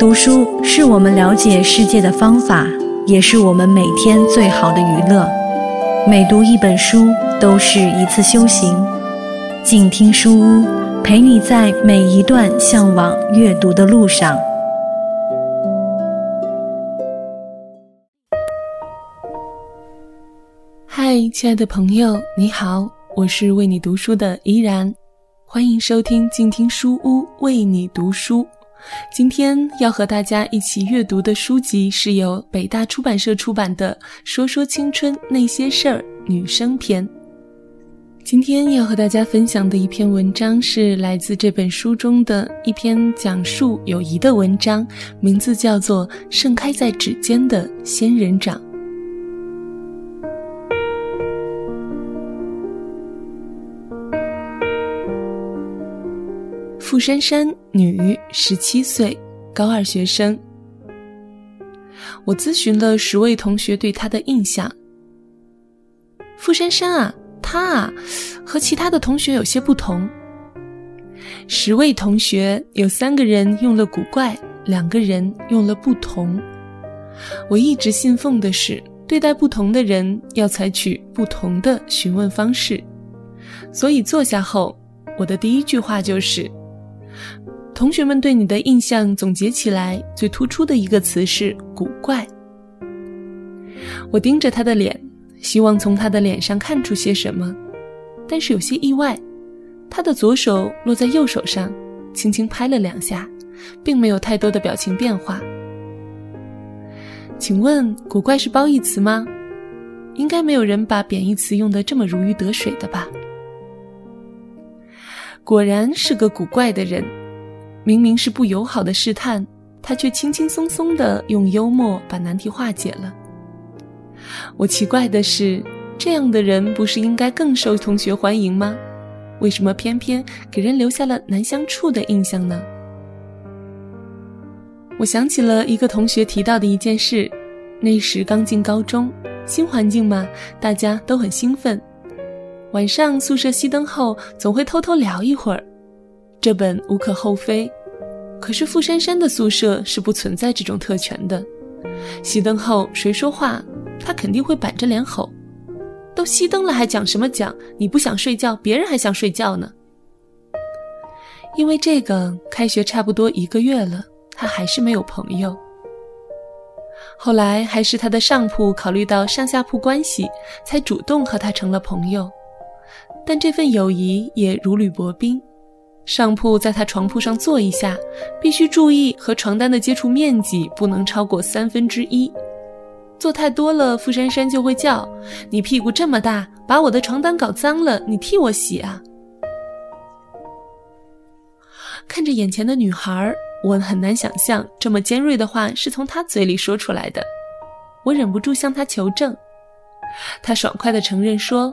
读书是我们了解世界的方法，也是我们每天最好的娱乐。每读一本书，都是一次修行。静听书屋，陪你在每一段向往阅读的路上。嗨，亲爱的朋友，你好，我是为你读书的依然，欢迎收听静听书屋为你读书。今天要和大家一起阅读的书籍是由北大出版社出版的《说说青春那些事儿》女生篇。今天要和大家分享的一篇文章是来自这本书中的一篇讲述友谊的文章，名字叫做《盛开在指尖的仙人掌》。傅珊珊，女，十七岁，高二学生。我咨询了十位同学对她的印象。傅珊珊啊，她啊，和其他的同学有些不同。十位同学有三个人用了古怪，两个人用了不同。我一直信奉的是，对待不同的人要采取不同的询问方式。所以坐下后，我的第一句话就是。同学们对你的印象总结起来，最突出的一个词是“古怪”。我盯着他的脸，希望从他的脸上看出些什么，但是有些意外。他的左手落在右手上，轻轻拍了两下，并没有太多的表情变化。请问“古怪”是褒义词吗？应该没有人把贬义词用得这么如鱼得水的吧？果然是个古怪的人。明明是不友好的试探，他却轻轻松松地用幽默把难题化解了。我奇怪的是，这样的人不是应该更受同学欢迎吗？为什么偏偏给人留下了难相处的印象呢？我想起了一个同学提到的一件事：那时刚进高中，新环境嘛，大家都很兴奋。晚上宿舍熄灯后，总会偷偷聊一会儿。这本无可厚非，可是傅珊珊的宿舍是不存在这种特权的。熄灯后谁说话，她肯定会板着脸吼：“都熄灯了还讲什么讲？你不想睡觉，别人还想睡觉呢。”因为这个，开学差不多一个月了，他还是没有朋友。后来还是他的上铺考虑到上下铺关系，才主动和他成了朋友。但这份友谊也如履薄冰。上铺在他床铺上坐一下，必须注意和床单的接触面积不能超过三分之一。坐太多了，傅珊珊就会叫：“你屁股这么大，把我的床单搞脏了，你替我洗啊！”看着眼前的女孩，我很难想象这么尖锐的话是从她嘴里说出来的。我忍不住向她求证，她爽快地承认说：“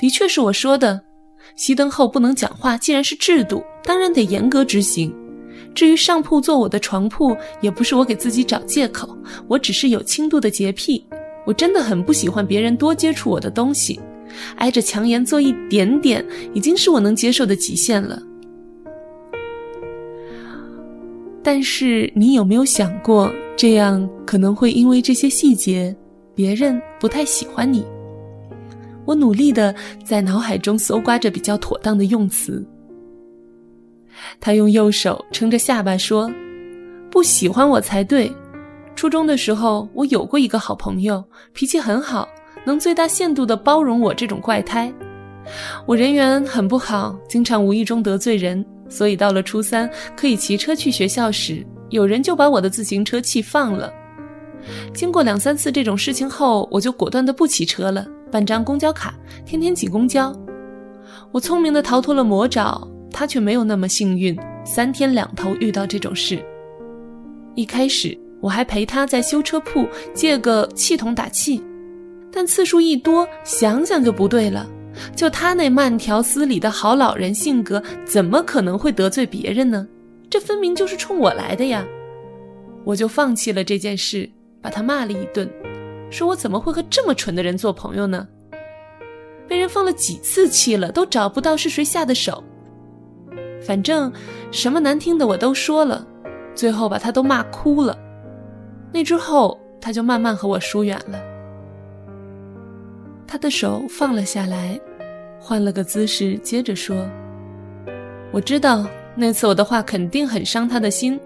的确是我说的。”熄灯后不能讲话，既然是制度，当然得严格执行。至于上铺做我的床铺，也不是我给自己找借口，我只是有轻度的洁癖。我真的很不喜欢别人多接触我的东西，挨着墙沿坐一点点，已经是我能接受的极限了。但是你有没有想过，这样可能会因为这些细节，别人不太喜欢你？我努力的在脑海中搜刮着比较妥当的用词。他用右手撑着下巴说：“不喜欢我才对。初中的时候，我有过一个好朋友，脾气很好，能最大限度的包容我这种怪胎。我人缘很不好，经常无意中得罪人，所以到了初三可以骑车去学校时，有人就把我的自行车气放了。经过两三次这种事情后，我就果断的不骑车了。”办张公交卡，天天挤公交。我聪明的逃脱了魔爪，他却没有那么幸运，三天两头遇到这种事。一开始我还陪他在修车铺借个气筒打气，但次数一多，想想就不对了。就他那慢条斯理的好老人性格，怎么可能会得罪别人呢？这分明就是冲我来的呀！我就放弃了这件事，把他骂了一顿。说我怎么会和这么蠢的人做朋友呢？被人放了几次气了，都找不到是谁下的手。反正什么难听的我都说了，最后把他都骂哭了。那之后，他就慢慢和我疏远了。他的手放了下来，换了个姿势，接着说：“我知道那次我的话肯定很伤他的心。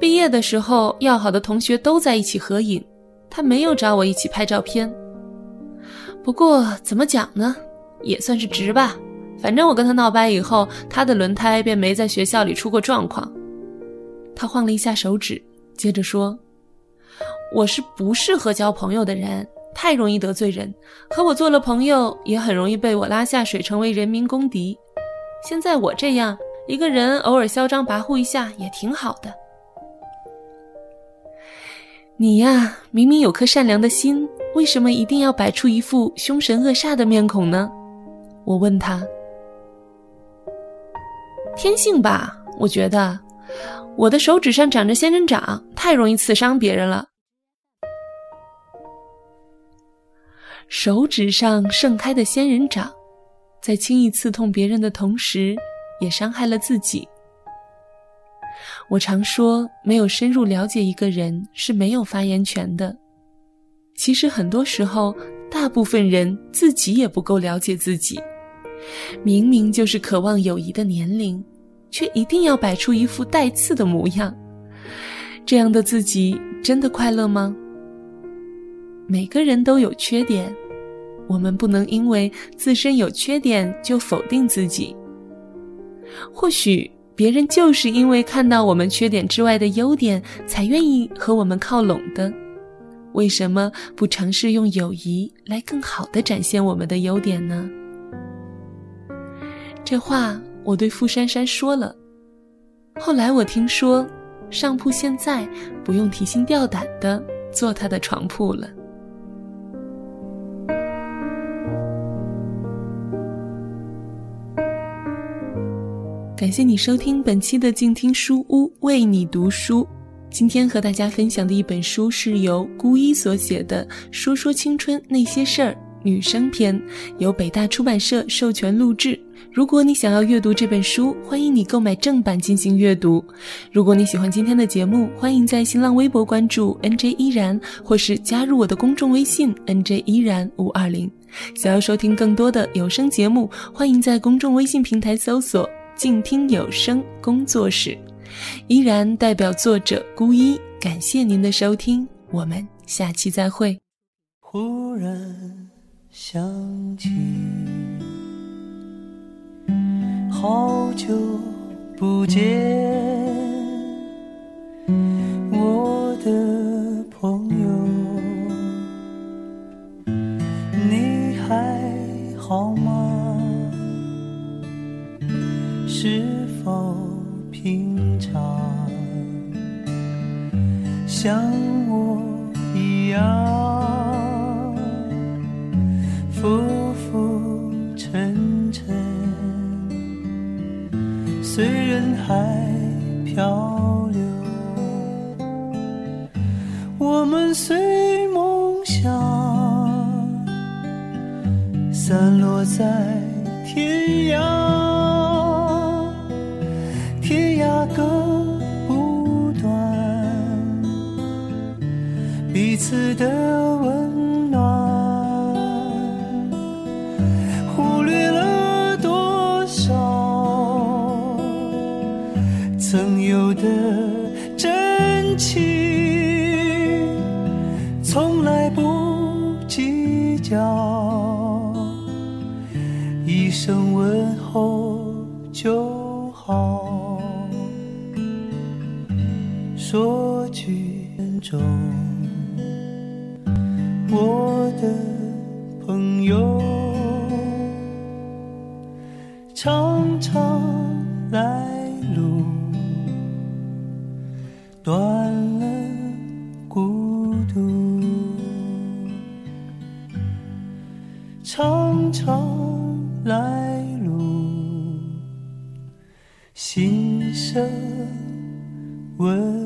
毕业的时候，要好的同学都在一起合影，他没有找我一起拍照片。不过怎么讲呢，也算是值吧。反正我跟他闹掰以后，他的轮胎便没在学校里出过状况。”他晃了一下手指，接着说：“我是不适合交朋友的人。”太容易得罪人，和我做了朋友，也很容易被我拉下水，成为人民公敌。现在我这样一个人，偶尔嚣张跋扈一下也挺好的。你呀，明明有颗善良的心，为什么一定要摆出一副凶神恶煞的面孔呢？我问他。天性吧，我觉得，我的手指上长着仙人掌，太容易刺伤别人了。手指上盛开的仙人掌，在轻易刺痛别人的同时，也伤害了自己。我常说，没有深入了解一个人是没有发言权的。其实很多时候，大部分人自己也不够了解自己。明明就是渴望友谊的年龄，却一定要摆出一副带刺的模样。这样的自己真的快乐吗？每个人都有缺点，我们不能因为自身有缺点就否定自己。或许别人就是因为看到我们缺点之外的优点，才愿意和我们靠拢的。为什么不尝试用友谊来更好的展现我们的优点呢？这话我对傅珊珊说了。后来我听说，上铺现在不用提心吊胆的坐他的床铺了。感谢你收听本期的静听书屋，为你读书。今天和大家分享的一本书是由孤一所写的《说说青春那些事儿》女生篇，由北大出版社授权录制。如果你想要阅读这本书，欢迎你购买正版进行阅读。如果你喜欢今天的节目，欢迎在新浪微博关注 NJ 依然，或是加入我的公众微信 NJ 依然五二零。想要收听更多的有声节目，欢迎在公众微信平台搜索。静听有声工作室，依然代表作者孤一，感谢您的收听，我们下期再会。忽然想起，好久不见，平常，像我一样浮浮沉沉，随人海漂流，我们随梦想散落在天涯。彼此的温暖，忽略了多少曾有的真情，从来不计较，一声问候就好，说句珍重。我的朋友，常常来路断了孤独，常常来路心生温。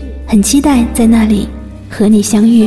很期待在那里和你相遇。